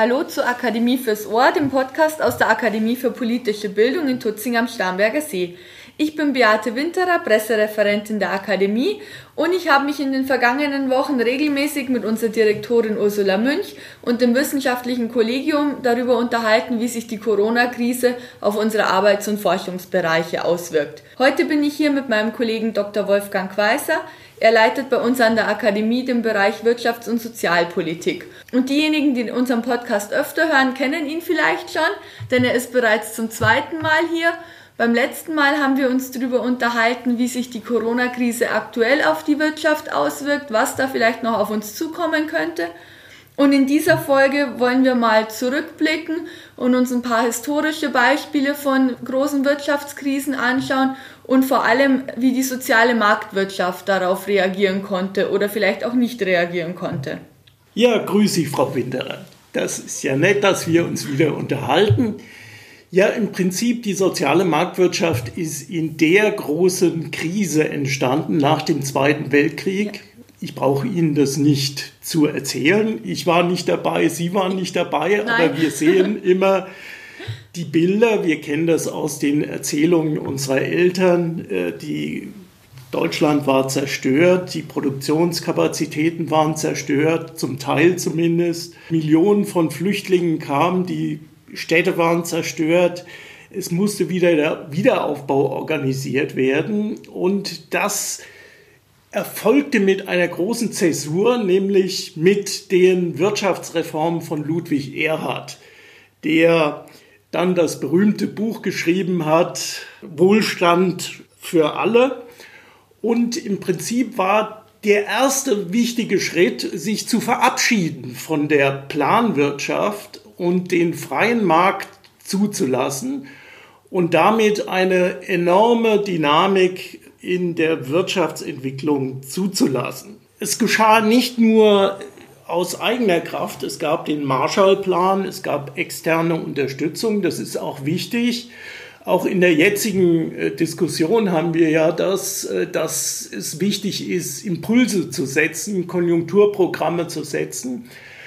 Hallo zur Akademie fürs Ohr, dem Podcast aus der Akademie für politische Bildung in Tutzing am Starnberger See. Ich bin Beate Winterer, Pressereferentin der Akademie und ich habe mich in den vergangenen Wochen regelmäßig mit unserer Direktorin Ursula Münch und dem wissenschaftlichen Kollegium darüber unterhalten, wie sich die Corona-Krise auf unsere Arbeits- und Forschungsbereiche auswirkt. Heute bin ich hier mit meinem Kollegen Dr. Wolfgang Weißer. Er leitet bei uns an der Akademie den Bereich Wirtschafts- und Sozialpolitik. Und diejenigen, die unseren Podcast öfter hören, kennen ihn vielleicht schon, denn er ist bereits zum zweiten Mal hier. Beim letzten Mal haben wir uns darüber unterhalten, wie sich die Corona-Krise aktuell auf die Wirtschaft auswirkt, was da vielleicht noch auf uns zukommen könnte. Und in dieser Folge wollen wir mal zurückblicken und uns ein paar historische Beispiele von großen Wirtschaftskrisen anschauen und vor allem, wie die soziale Marktwirtschaft darauf reagieren konnte oder vielleicht auch nicht reagieren konnte. Ja, grüße Sie, Frau Winterer. Das ist ja nett, dass wir uns wieder unterhalten. Ja, im Prinzip die soziale Marktwirtschaft ist in der großen Krise entstanden nach dem Zweiten Weltkrieg. Ja. Ich brauche Ihnen das nicht zu erzählen. Ich war nicht dabei, Sie waren nicht dabei, Nein. aber wir sehen immer die Bilder. Wir kennen das aus den Erzählungen unserer Eltern. Äh, die Deutschland war zerstört, die Produktionskapazitäten waren zerstört, zum Teil zumindest. Millionen von Flüchtlingen kamen, die Städte waren zerstört. Es musste wieder der Wiederaufbau organisiert werden und das erfolgte mit einer großen Zäsur, nämlich mit den Wirtschaftsreformen von Ludwig Erhard, der dann das berühmte Buch geschrieben hat, Wohlstand für alle. Und im Prinzip war der erste wichtige Schritt, sich zu verabschieden von der Planwirtschaft und den freien Markt zuzulassen und damit eine enorme Dynamik in der Wirtschaftsentwicklung zuzulassen. Es geschah nicht nur aus eigener Kraft, es gab den Marshallplan, es gab externe Unterstützung, das ist auch wichtig. Auch in der jetzigen äh, Diskussion haben wir ja das, äh, dass es wichtig ist, Impulse zu setzen, Konjunkturprogramme zu setzen.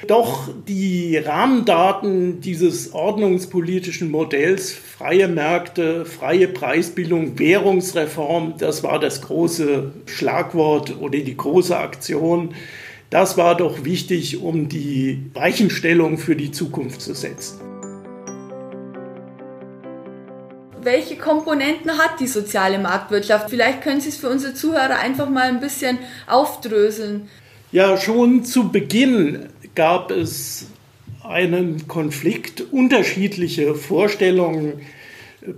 Doch die Rahmendaten dieses ordnungspolitischen Modells, freie Märkte, freie Preisbildung, Währungsreform, das war das große Schlagwort oder die große Aktion. Das war doch wichtig, um die Weichenstellung für die Zukunft zu setzen. Welche Komponenten hat die soziale Marktwirtschaft? Vielleicht können Sie es für unsere Zuhörer einfach mal ein bisschen aufdröseln. Ja, schon zu Beginn gab es einen Konflikt, unterschiedliche Vorstellungen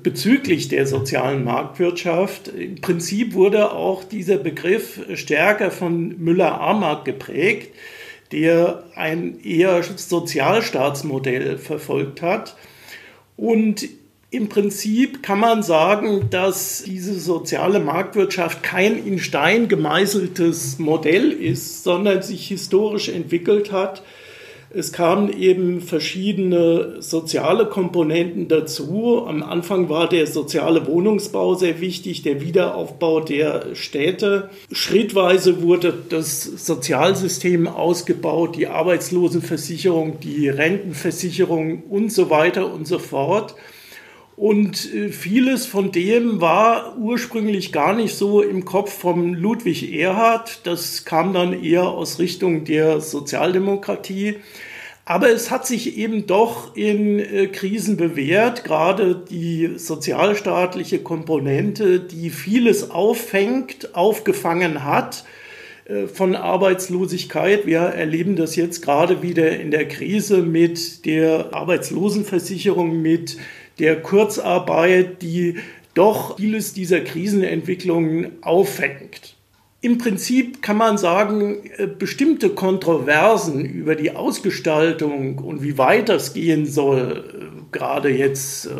bezüglich der sozialen Marktwirtschaft. Im Prinzip wurde auch dieser Begriff stärker von Müller-Armack geprägt, der ein eher Sozialstaatsmodell verfolgt hat. Und im Prinzip kann man sagen, dass diese soziale Marktwirtschaft kein in Stein gemeißeltes Modell ist, sondern sich historisch entwickelt hat. Es kamen eben verschiedene soziale Komponenten dazu. Am Anfang war der soziale Wohnungsbau sehr wichtig, der Wiederaufbau der Städte. Schrittweise wurde das Sozialsystem ausgebaut, die Arbeitslosenversicherung, die Rentenversicherung und so weiter und so fort. Und äh, vieles von dem war ursprünglich gar nicht so im Kopf von Ludwig Erhard. Das kam dann eher aus Richtung der Sozialdemokratie. Aber es hat sich eben doch in äh, Krisen bewährt, gerade die sozialstaatliche Komponente, die vieles auffängt, aufgefangen hat äh, von Arbeitslosigkeit. Wir erleben das jetzt gerade wieder in der Krise mit der Arbeitslosenversicherung, mit der Kurzarbeit, die doch vieles dieser Krisenentwicklungen auffängt. Im Prinzip kann man sagen, äh, bestimmte Kontroversen über die Ausgestaltung und wie weit das gehen soll, äh, gerade jetzt äh,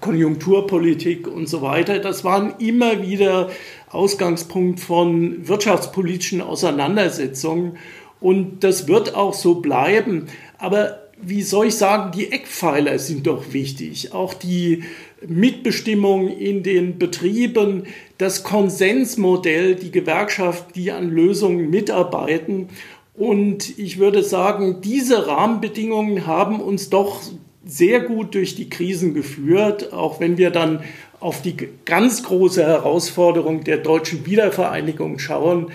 Konjunkturpolitik und so weiter, das waren immer wieder Ausgangspunkt von wirtschaftspolitischen Auseinandersetzungen und das wird auch so bleiben. Aber wie soll ich sagen, die Eckpfeiler sind doch wichtig. Auch die Mitbestimmung in den Betrieben, das Konsensmodell, die Gewerkschaft, die an Lösungen mitarbeiten. Und ich würde sagen, diese Rahmenbedingungen haben uns doch sehr gut durch die Krisen geführt, auch wenn wir dann auf die ganz große Herausforderung der deutschen Wiedervereinigung schauen,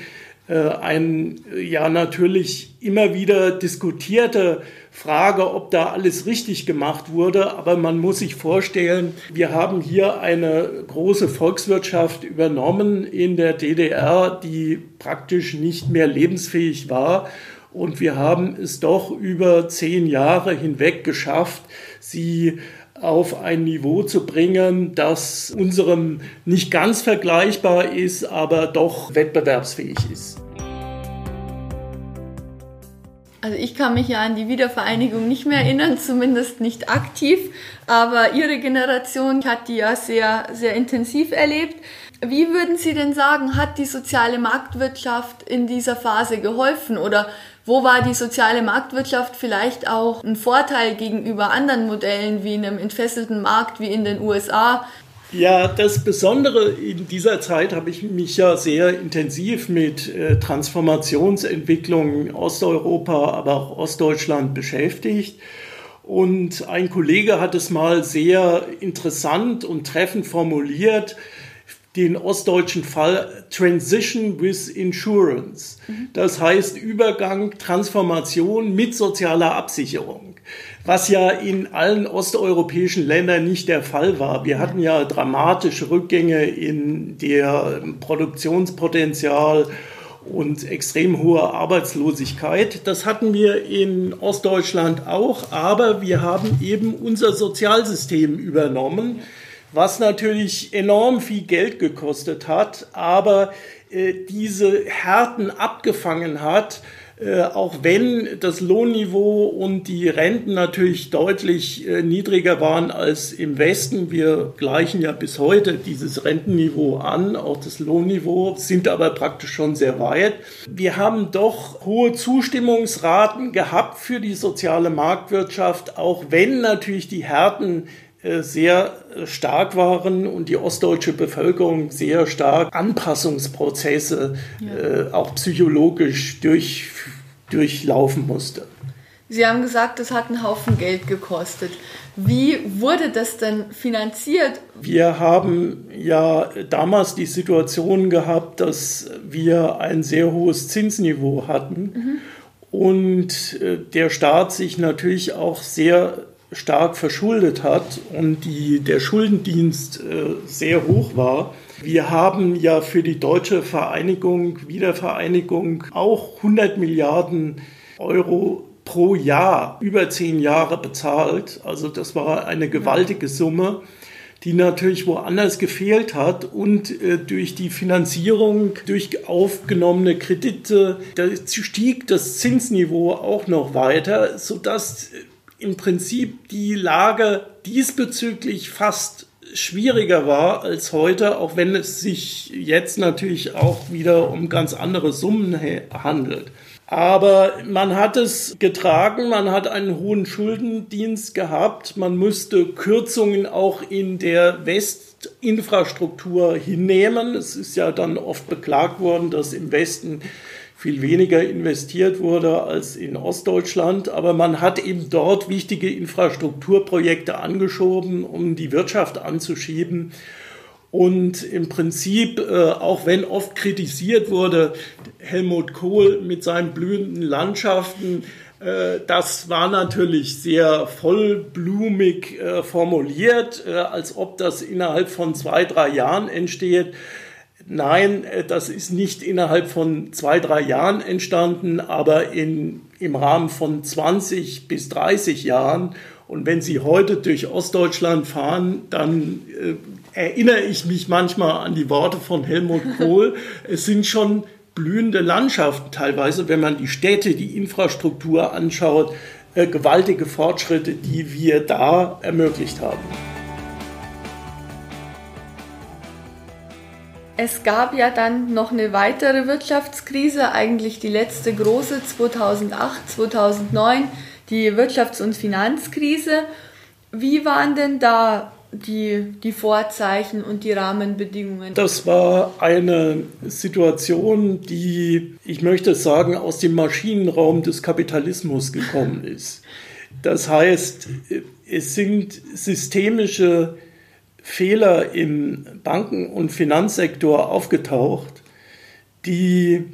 ein ja natürlich immer wieder diskutierte Frage, ob da alles richtig gemacht wurde. Aber man muss sich vorstellen, wir haben hier eine große Volkswirtschaft übernommen in der DDR, die praktisch nicht mehr lebensfähig war. Und wir haben es doch über zehn Jahre hinweg geschafft, sie auf ein Niveau zu bringen, das unserem nicht ganz vergleichbar ist, aber doch wettbewerbsfähig ist. Also ich kann mich ja an die Wiedervereinigung nicht mehr erinnern, zumindest nicht aktiv, aber Ihre Generation hat die ja sehr, sehr intensiv erlebt. Wie würden Sie denn sagen, hat die soziale Marktwirtschaft in dieser Phase geholfen oder wo war die soziale Marktwirtschaft vielleicht auch ein Vorteil gegenüber anderen Modellen wie einem entfesselten Markt wie in den USA? Ja, das Besondere in dieser Zeit habe ich mich ja sehr intensiv mit äh, Transformationsentwicklungen Osteuropa, aber auch Ostdeutschland beschäftigt. Und ein Kollege hat es mal sehr interessant und treffend formuliert, den ostdeutschen Fall Transition with Insurance. Das heißt Übergang, Transformation mit sozialer Absicherung, was ja in allen osteuropäischen Ländern nicht der Fall war. Wir hatten ja dramatische Rückgänge in der Produktionspotenzial und extrem hohe Arbeitslosigkeit. Das hatten wir in Ostdeutschland auch, aber wir haben eben unser Sozialsystem übernommen was natürlich enorm viel Geld gekostet hat, aber äh, diese Härten abgefangen hat, äh, auch wenn das Lohnniveau und die Renten natürlich deutlich äh, niedriger waren als im Westen. Wir gleichen ja bis heute dieses Rentenniveau an, auch das Lohnniveau, sind aber praktisch schon sehr weit. Wir haben doch hohe Zustimmungsraten gehabt für die soziale Marktwirtschaft, auch wenn natürlich die Härten sehr stark waren und die ostdeutsche Bevölkerung sehr stark Anpassungsprozesse ja. äh, auch psychologisch durch, durchlaufen musste. Sie haben gesagt, das hat einen Haufen Geld gekostet. Wie wurde das denn finanziert? Wir haben ja damals die Situation gehabt, dass wir ein sehr hohes Zinsniveau hatten mhm. und äh, der Staat sich natürlich auch sehr stark verschuldet hat und die, der Schuldendienst äh, sehr hoch war. Wir haben ja für die deutsche Vereinigung, Wiedervereinigung auch 100 Milliarden Euro pro Jahr über zehn Jahre bezahlt. Also das war eine gewaltige Summe, die natürlich woanders gefehlt hat und äh, durch die Finanzierung, durch aufgenommene Kredite, da stieg das Zinsniveau auch noch weiter, sodass im Prinzip die Lage diesbezüglich fast schwieriger war als heute, auch wenn es sich jetzt natürlich auch wieder um ganz andere Summen handelt. Aber man hat es getragen, man hat einen hohen Schuldendienst gehabt, man musste Kürzungen auch in der Westinfrastruktur hinnehmen. Es ist ja dann oft beklagt worden, dass im Westen viel weniger investiert wurde als in Ostdeutschland. Aber man hat eben dort wichtige Infrastrukturprojekte angeschoben, um die Wirtschaft anzuschieben. Und im Prinzip, äh, auch wenn oft kritisiert wurde, Helmut Kohl mit seinen blühenden Landschaften, äh, das war natürlich sehr vollblumig äh, formuliert, als ob das innerhalb von zwei, drei Jahren entsteht. Nein, äh, das ist nicht innerhalb von zwei, drei Jahren entstanden, aber in, im Rahmen von 20 bis 30 Jahren. Und wenn Sie heute durch Ostdeutschland fahren, dann äh, erinnere ich mich manchmal an die Worte von Helmut Kohl. es sind schon blühende Landschaften teilweise, wenn man die Städte, die Infrastruktur anschaut, äh, gewaltige Fortschritte, die wir da ermöglicht haben. Es gab ja dann noch eine weitere Wirtschaftskrise, eigentlich die letzte große 2008, 2009, die Wirtschafts- und Finanzkrise. Wie waren denn da die, die Vorzeichen und die Rahmenbedingungen? Das war eine Situation, die, ich möchte sagen, aus dem Maschinenraum des Kapitalismus gekommen ist. Das heißt, es sind systemische Fehler im Banken- und Finanzsektor aufgetaucht, die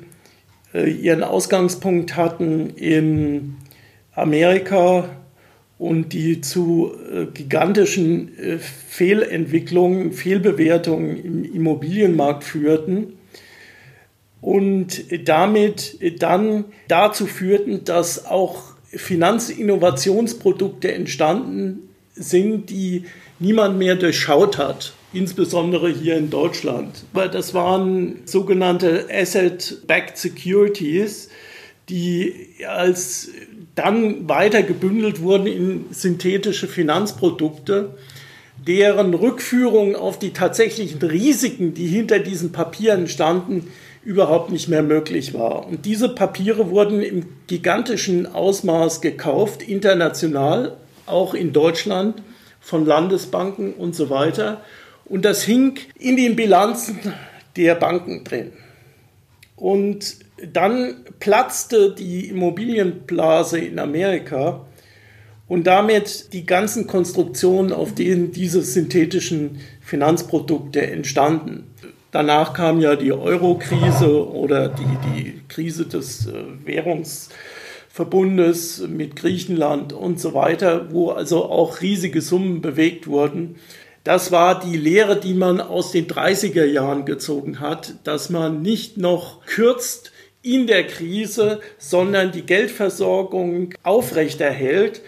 äh, ihren Ausgangspunkt hatten in Amerika und die zu äh, gigantischen äh, Fehlentwicklungen, Fehlbewertungen im Immobilienmarkt führten und damit dann dazu führten, dass auch Finanzinnovationsprodukte entstanden sind, die niemand mehr durchschaut hat, insbesondere hier in Deutschland. Aber das waren sogenannte Asset-Backed Securities, die als dann weiter gebündelt wurden in synthetische Finanzprodukte, deren Rückführung auf die tatsächlichen Risiken, die hinter diesen Papieren standen, überhaupt nicht mehr möglich war. Und diese Papiere wurden im gigantischen Ausmaß gekauft, international, auch in Deutschland, von Landesbanken und so weiter. Und das hing in den Bilanzen der Banken drin. Und dann platzte die Immobilienblase in Amerika und damit die ganzen Konstruktionen, auf denen diese synthetischen Finanzprodukte entstanden. Danach kam ja die Euro-Krise oder die, die Krise des äh, Währungsverbundes mit Griechenland und so weiter, wo also auch riesige Summen bewegt wurden. Das war die Lehre, die man aus den 30er Jahren gezogen hat, dass man nicht noch kürzt in der Krise, sondern die Geldversorgung aufrechterhält.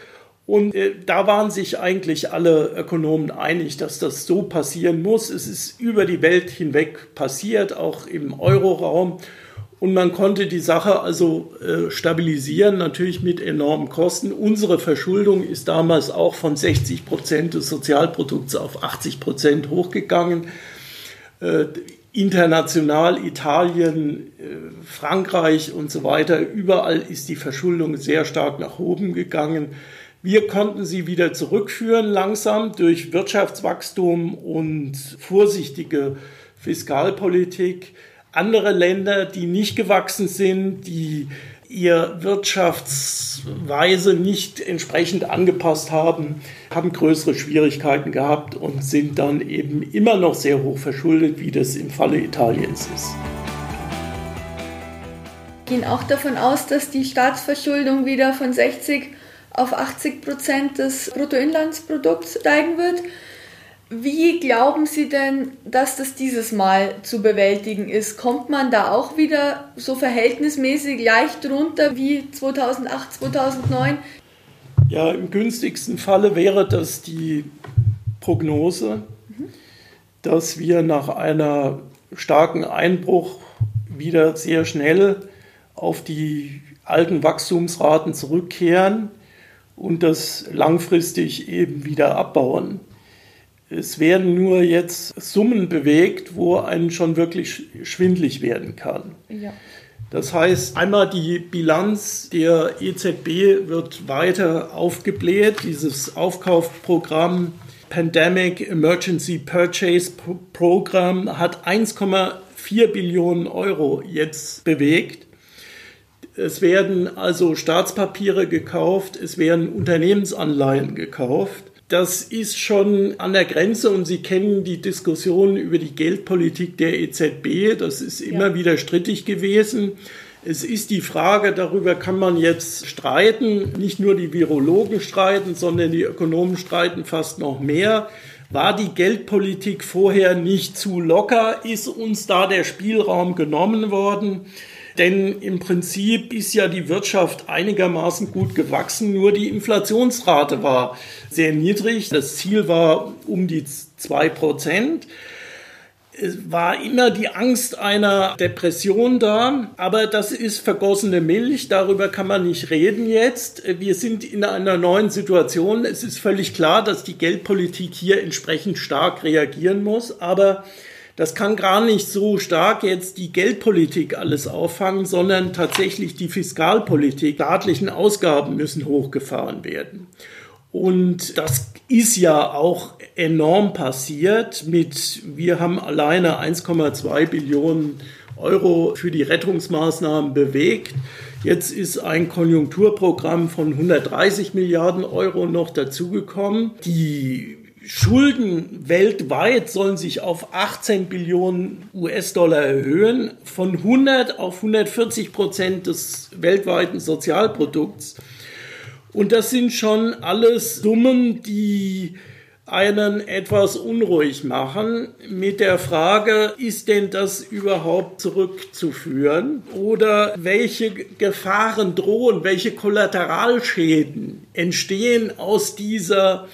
Und äh, da waren sich eigentlich alle Ökonomen einig, dass das so passieren muss. Es ist über die Welt hinweg passiert, auch im Euroraum. Und man konnte die Sache also äh, stabilisieren, natürlich mit enormen Kosten. Unsere Verschuldung ist damals auch von 60 Prozent des Sozialprodukts auf 80 Prozent hochgegangen. Äh, international, Italien, äh, Frankreich und so weiter, überall ist die Verschuldung sehr stark nach oben gegangen. Wir konnten sie wieder zurückführen langsam durch Wirtschaftswachstum und vorsichtige Fiskalpolitik. Andere Länder, die nicht gewachsen sind, die ihr Wirtschaftsweise nicht entsprechend angepasst haben, haben größere Schwierigkeiten gehabt und sind dann eben immer noch sehr hoch verschuldet, wie das im Falle Italiens ist. Gehen auch davon aus, dass die Staatsverschuldung wieder von 60 auf 80 Prozent des Bruttoinlandsprodukts steigen wird. Wie glauben Sie denn, dass das dieses Mal zu bewältigen ist? Kommt man da auch wieder so verhältnismäßig leicht runter wie 2008, 2009? Ja, im günstigsten Falle wäre das die Prognose, mhm. dass wir nach einer starken Einbruch wieder sehr schnell auf die alten Wachstumsraten zurückkehren und das langfristig eben wieder abbauen. Es werden nur jetzt Summen bewegt, wo einen schon wirklich schwindlig werden kann. Ja. Das heißt, einmal die Bilanz der EZB wird weiter aufgebläht. Dieses Aufkaufprogramm Pandemic Emergency Purchase Program hat 1,4 Billionen Euro jetzt bewegt. Es werden also Staatspapiere gekauft, es werden Unternehmensanleihen gekauft das ist schon an der Grenze und Sie kennen die Diskussion über die Geldpolitik der EZB. Das ist immer ja. wieder strittig gewesen. Es ist die Frage, darüber kann man jetzt streiten. Nicht nur die Virologen streiten, sondern die Ökonomen streiten fast noch mehr. War die Geldpolitik vorher nicht zu locker? Ist uns da der Spielraum genommen worden? Denn im Prinzip ist ja die Wirtschaft einigermaßen gut gewachsen, nur die Inflationsrate war sehr niedrig. Das Ziel war um die zwei Prozent. Es war immer die Angst einer Depression da, aber das ist vergossene Milch, darüber kann man nicht reden jetzt. Wir sind in einer neuen Situation. Es ist völlig klar, dass die Geldpolitik hier entsprechend stark reagieren muss, aber das kann gar nicht so stark jetzt die Geldpolitik alles auffangen, sondern tatsächlich die Fiskalpolitik. Staatlichen Ausgaben müssen hochgefahren werden. Und das ist ja auch enorm passiert mit, wir haben alleine 1,2 Billionen Euro für die Rettungsmaßnahmen bewegt. Jetzt ist ein Konjunkturprogramm von 130 Milliarden Euro noch dazugekommen. Die Schulden weltweit sollen sich auf 18 Billionen US-Dollar erhöhen, von 100 auf 140 Prozent des weltweiten Sozialprodukts. Und das sind schon alles Summen, die einen etwas unruhig machen mit der Frage, ist denn das überhaupt zurückzuführen oder welche Gefahren drohen, welche Kollateralschäden entstehen aus dieser,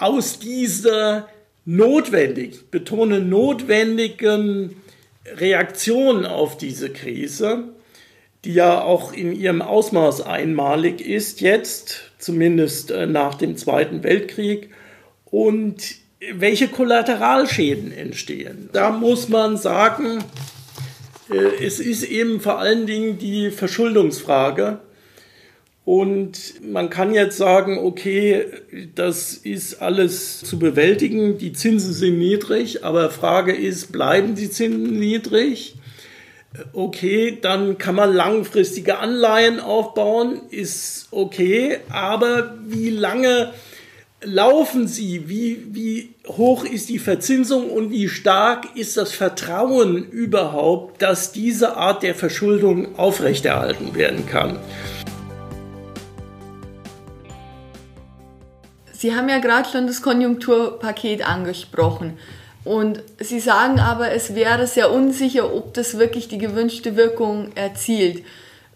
aus dieser notwendig, betone notwendigen Reaktion auf diese Krise die ja auch in ihrem Ausmaß einmalig ist jetzt, zumindest äh, nach dem Zweiten Weltkrieg, und welche Kollateralschäden entstehen. Da muss man sagen, äh, es ist eben vor allen Dingen die Verschuldungsfrage. Und man kann jetzt sagen, okay, das ist alles zu bewältigen, die Zinsen sind niedrig, aber Frage ist, bleiben die Zinsen niedrig? okay, dann kann man langfristige Anleihen aufbauen, ist okay, aber wie lange laufen sie? Wie, wie hoch ist die Verzinsung und wie stark ist das Vertrauen überhaupt, dass diese Art der Verschuldung aufrechterhalten werden kann? Sie haben ja gerade schon das Konjunkturpaket angesprochen. Und sie sagen aber, es wäre sehr unsicher, ob das wirklich die gewünschte Wirkung erzielt.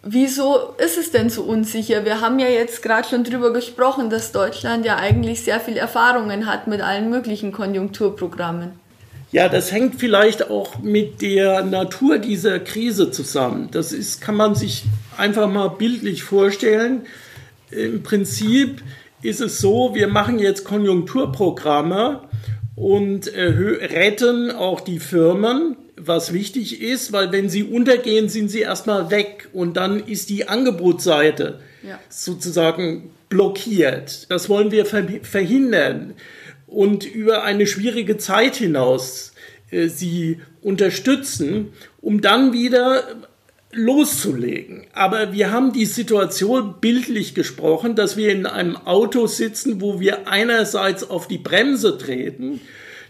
Wieso ist es denn so unsicher? Wir haben ja jetzt gerade schon darüber gesprochen, dass Deutschland ja eigentlich sehr viel Erfahrungen hat mit allen möglichen Konjunkturprogrammen. Ja, das hängt vielleicht auch mit der Natur dieser Krise zusammen. Das ist, kann man sich einfach mal bildlich vorstellen. Im Prinzip ist es so, wir machen jetzt Konjunkturprogramme und äh, retten auch die Firmen, was wichtig ist, weil wenn sie untergehen, sind sie erstmal weg und dann ist die Angebotsseite ja. sozusagen blockiert. Das wollen wir verhindern und über eine schwierige Zeit hinaus äh, sie unterstützen, um dann wieder loszulegen. Aber wir haben die Situation bildlich gesprochen, dass wir in einem Auto sitzen, wo wir einerseits auf die Bremse treten.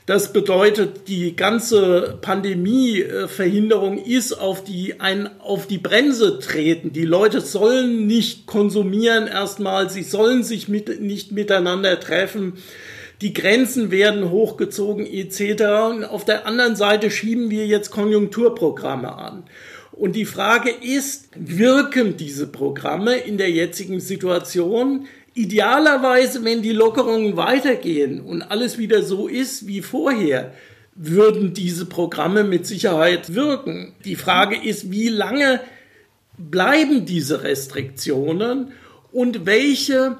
Das bedeutet, die ganze Pandemieverhinderung ist auf die, ein, auf die Bremse treten. Die Leute sollen nicht konsumieren erstmal, sie sollen sich mit, nicht miteinander treffen. Die Grenzen werden hochgezogen etc. Und auf der anderen Seite schieben wir jetzt Konjunkturprogramme an. Und die Frage ist, wirken diese Programme in der jetzigen Situation? Idealerweise, wenn die Lockerungen weitergehen und alles wieder so ist wie vorher, würden diese Programme mit Sicherheit wirken. Die Frage ist, wie lange bleiben diese Restriktionen und welche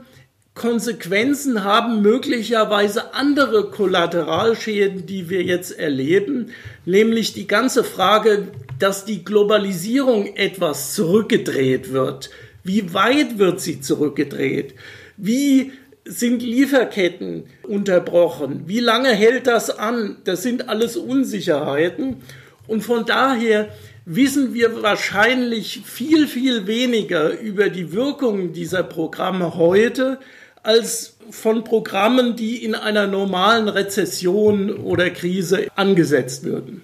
Konsequenzen haben möglicherweise andere Kollateralschäden, die wir jetzt erleben, nämlich die ganze Frage, dass die Globalisierung etwas zurückgedreht wird. Wie weit wird sie zurückgedreht? Wie sind Lieferketten unterbrochen? Wie lange hält das an? Das sind alles Unsicherheiten. Und von daher wissen wir wahrscheinlich viel, viel weniger über die Wirkungen dieser Programme heute, als von Programmen, die in einer normalen Rezession oder Krise angesetzt würden.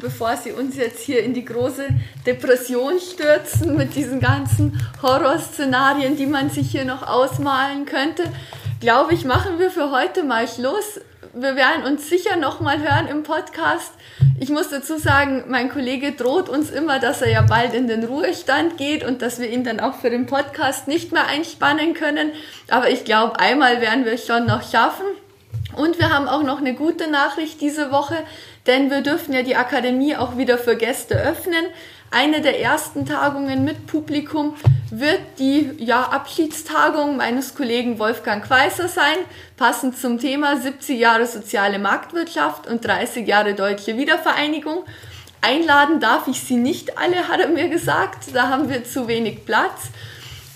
Bevor Sie uns jetzt hier in die große Depression stürzen mit diesen ganzen Horrorszenarien, die man sich hier noch ausmalen könnte, glaube ich, machen wir für heute mal Schluss. Wir werden uns sicher noch mal hören im Podcast. Ich muss dazu sagen, mein Kollege droht uns immer, dass er ja bald in den Ruhestand geht und dass wir ihn dann auch für den Podcast nicht mehr einspannen können. Aber ich glaube, einmal werden wir es schon noch schaffen. Und wir haben auch noch eine gute Nachricht diese Woche, denn wir dürfen ja die Akademie auch wieder für Gäste öffnen. Eine der ersten Tagungen mit Publikum wird die ja, Abschiedstagung meines Kollegen Wolfgang Weißer sein, passend zum Thema 70 Jahre soziale Marktwirtschaft und 30 Jahre deutsche Wiedervereinigung. Einladen darf ich Sie nicht alle, hat er mir gesagt, da haben wir zu wenig Platz.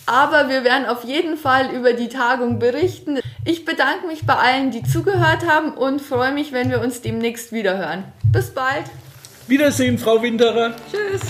Aber wir werden auf jeden Fall über die Tagung berichten. Ich bedanke mich bei allen, die zugehört haben und freue mich, wenn wir uns demnächst wiederhören. Bis bald. Wiedersehen, Frau Winterer. Tschüss.